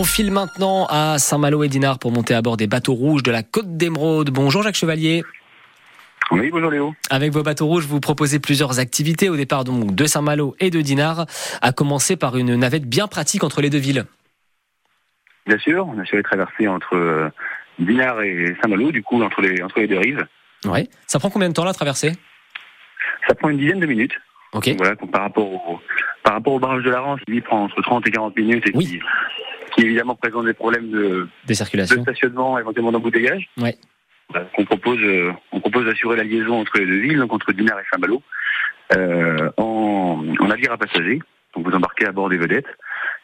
On file maintenant à Saint-Malo et Dinard pour monter à bord des bateaux rouges de la Côte d'Émeraude. Bonjour Jacques Chevalier. Oui, bonjour Léo. Avec vos bateaux rouges, vous proposez plusieurs activités au départ donc de Saint-Malo et de Dinard, à commencer par une navette bien pratique entre les deux villes. Bien sûr, on a sur les traversées entre euh, Dinard et Saint-Malo, du coup entre les, entre les deux rives. Ouais. Ça prend combien de temps la traversée Ça prend une dizaine de minutes. Ok. Voilà, par rapport au, par rapport au barrage de la Rance, il prend entre 30 et 40 minutes et Oui. qui, qui évidemment présente des problèmes de, Des de circulations. stationnement, éventuellement d'embouteillage. Ouais. Voilà, On propose, euh, on propose d'assurer la liaison entre les deux villes, donc entre Dinard et Saint-Malo, euh, en, en navire à passagers. Donc vous embarquez à bord des vedettes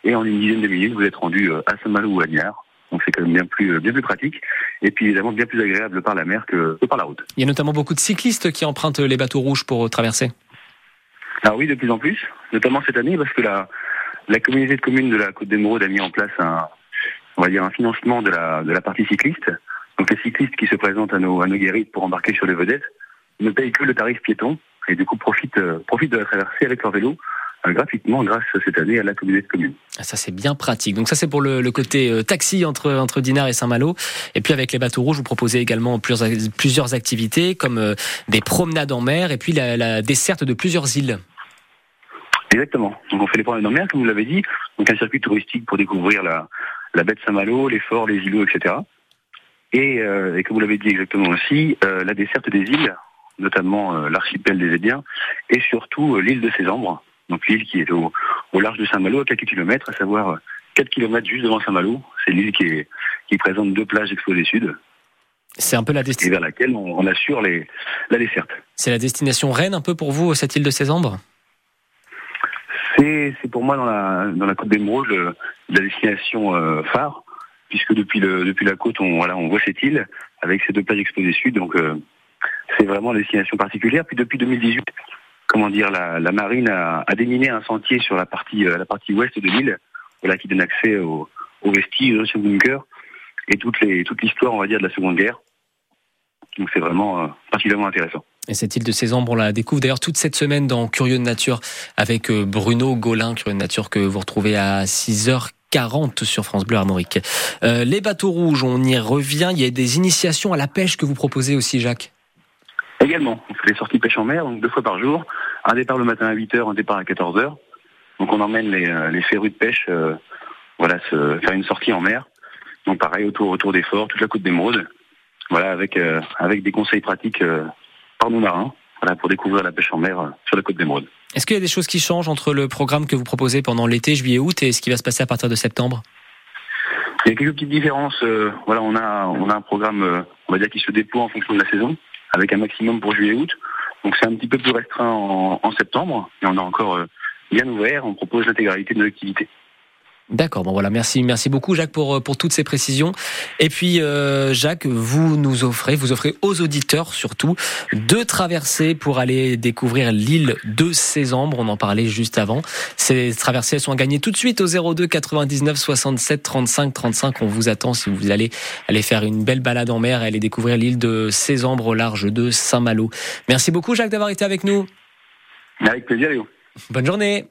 et en une dizaine de minutes, vous êtes rendu euh, à Saint-Malo ou à Dinard. Donc c'est quand même bien plus, euh, bien plus pratique et puis évidemment bien plus agréable par la mer que, que par la route. Il y a notamment beaucoup de cyclistes qui empruntent les bateaux rouges pour traverser. Alors oui, de plus en plus, notamment cette année, parce que la, la communauté de communes de la Côte d'Émeraude a mis en place un, on va dire, un financement de la, partie cycliste. Donc les cyclistes qui se présentent à nos, à nos guérites pour embarquer sur les vedettes ne payent que le tarif piéton et du coup profitent, euh, profitent de la traversée avec leur vélo euh, gratuitement grâce cette année à la communauté de communes. Ah, Ça c'est bien pratique. Donc ça c'est pour le, côté euh, taxi entre Dinard et Saint-Malo. Et puis avec les bateaux rouges, vous proposez également plusieurs, activités comme des promenades en mer et puis la, la desserte de plusieurs îles. Exactement. Donc on fait les promenades en mer, comme vous l'avez dit, donc un circuit touristique pour découvrir la, la baie de Saint-Malo, les forts, les îlots, etc. Et, euh, et comme vous l'avez dit exactement aussi, euh, la desserte des îles, notamment euh, l'archipel des Édiens, et surtout l'île de Cézembre, donc l'île qui est au, au large de Saint-Malo, à quelques kilomètres, à savoir euh, 4 kilomètres juste devant Saint-Malo. C'est l'île qui, est, qui présente deux plages exposées sud, C'est un peu la, et desti- vers laquelle on, on assure les, la desserte. c'est la destination reine un peu pour vous cette île de Cézembre. C'est pour moi dans la dans la côte d'Émeraude le- la destination euh, phare, puisque depuis le depuis la côte on voilà on voit cette île avec ces deux plages exposées sud, donc euh, c'est vraiment une destination particulière. Puis depuis 2018, comment dire, la, la marine a, a déminé un sentier sur la partie euh, la partie ouest de l'île, voilà qui donne accès au, au vestiges, au bunker et toute les toute l'histoire on va dire de la Seconde Guerre. Donc c'est vraiment euh, particulièrement intéressant. Et cette île de Cézembre, on la découvre d'ailleurs toute cette semaine dans Curieux de Nature avec euh, Bruno Gaulin, Curieux de Nature que vous retrouvez à 6h40 sur France Bleu Armorique. Euh, les bateaux rouges, on y revient. Il y a des initiations à la pêche que vous proposez aussi, Jacques? Également, on fait des sorties pêche en mer, donc deux fois par jour. Un départ le matin à 8h, un départ à 14h. Donc on emmène les, euh, les de pêche euh, voilà, se, faire une sortie en mer. Donc pareil, autour, autour des forts, toute la côte d'Émeraude. Voilà, avec, euh, avec des conseils pratiques euh, par nos marins, voilà, pour découvrir la pêche en mer euh, sur la côte d'Émeraude. Est-ce qu'il y a des choses qui changent entre le programme que vous proposez pendant l'été, juillet, août et ce qui va se passer à partir de septembre? Il y a quelques petites différences. euh, voilà, on a, on a un programme, euh, on va dire, qui se déploie en fonction de la saison, avec un maximum pour juillet-août. Donc c'est un petit peu plus restreint en, en septembre, et on a encore euh, bien ouvert. On propose l'intégralité de nos activités. D'accord, bon voilà, merci, merci beaucoup Jacques pour, pour toutes ces précisions. Et puis euh, Jacques, vous nous offrez, vous offrez aux auditeurs surtout deux traversées pour aller découvrir l'île de Cézembre, on en parlait juste avant. Ces traversées elles sont à gagner tout de suite au 02 99 67 35 35. On vous attend si vous allez aller faire une belle balade en mer et aller découvrir l'île de Cézembre au large de Saint-Malo. Merci beaucoup Jacques d'avoir été avec nous. Avec plaisir, Léo. Bonne journée.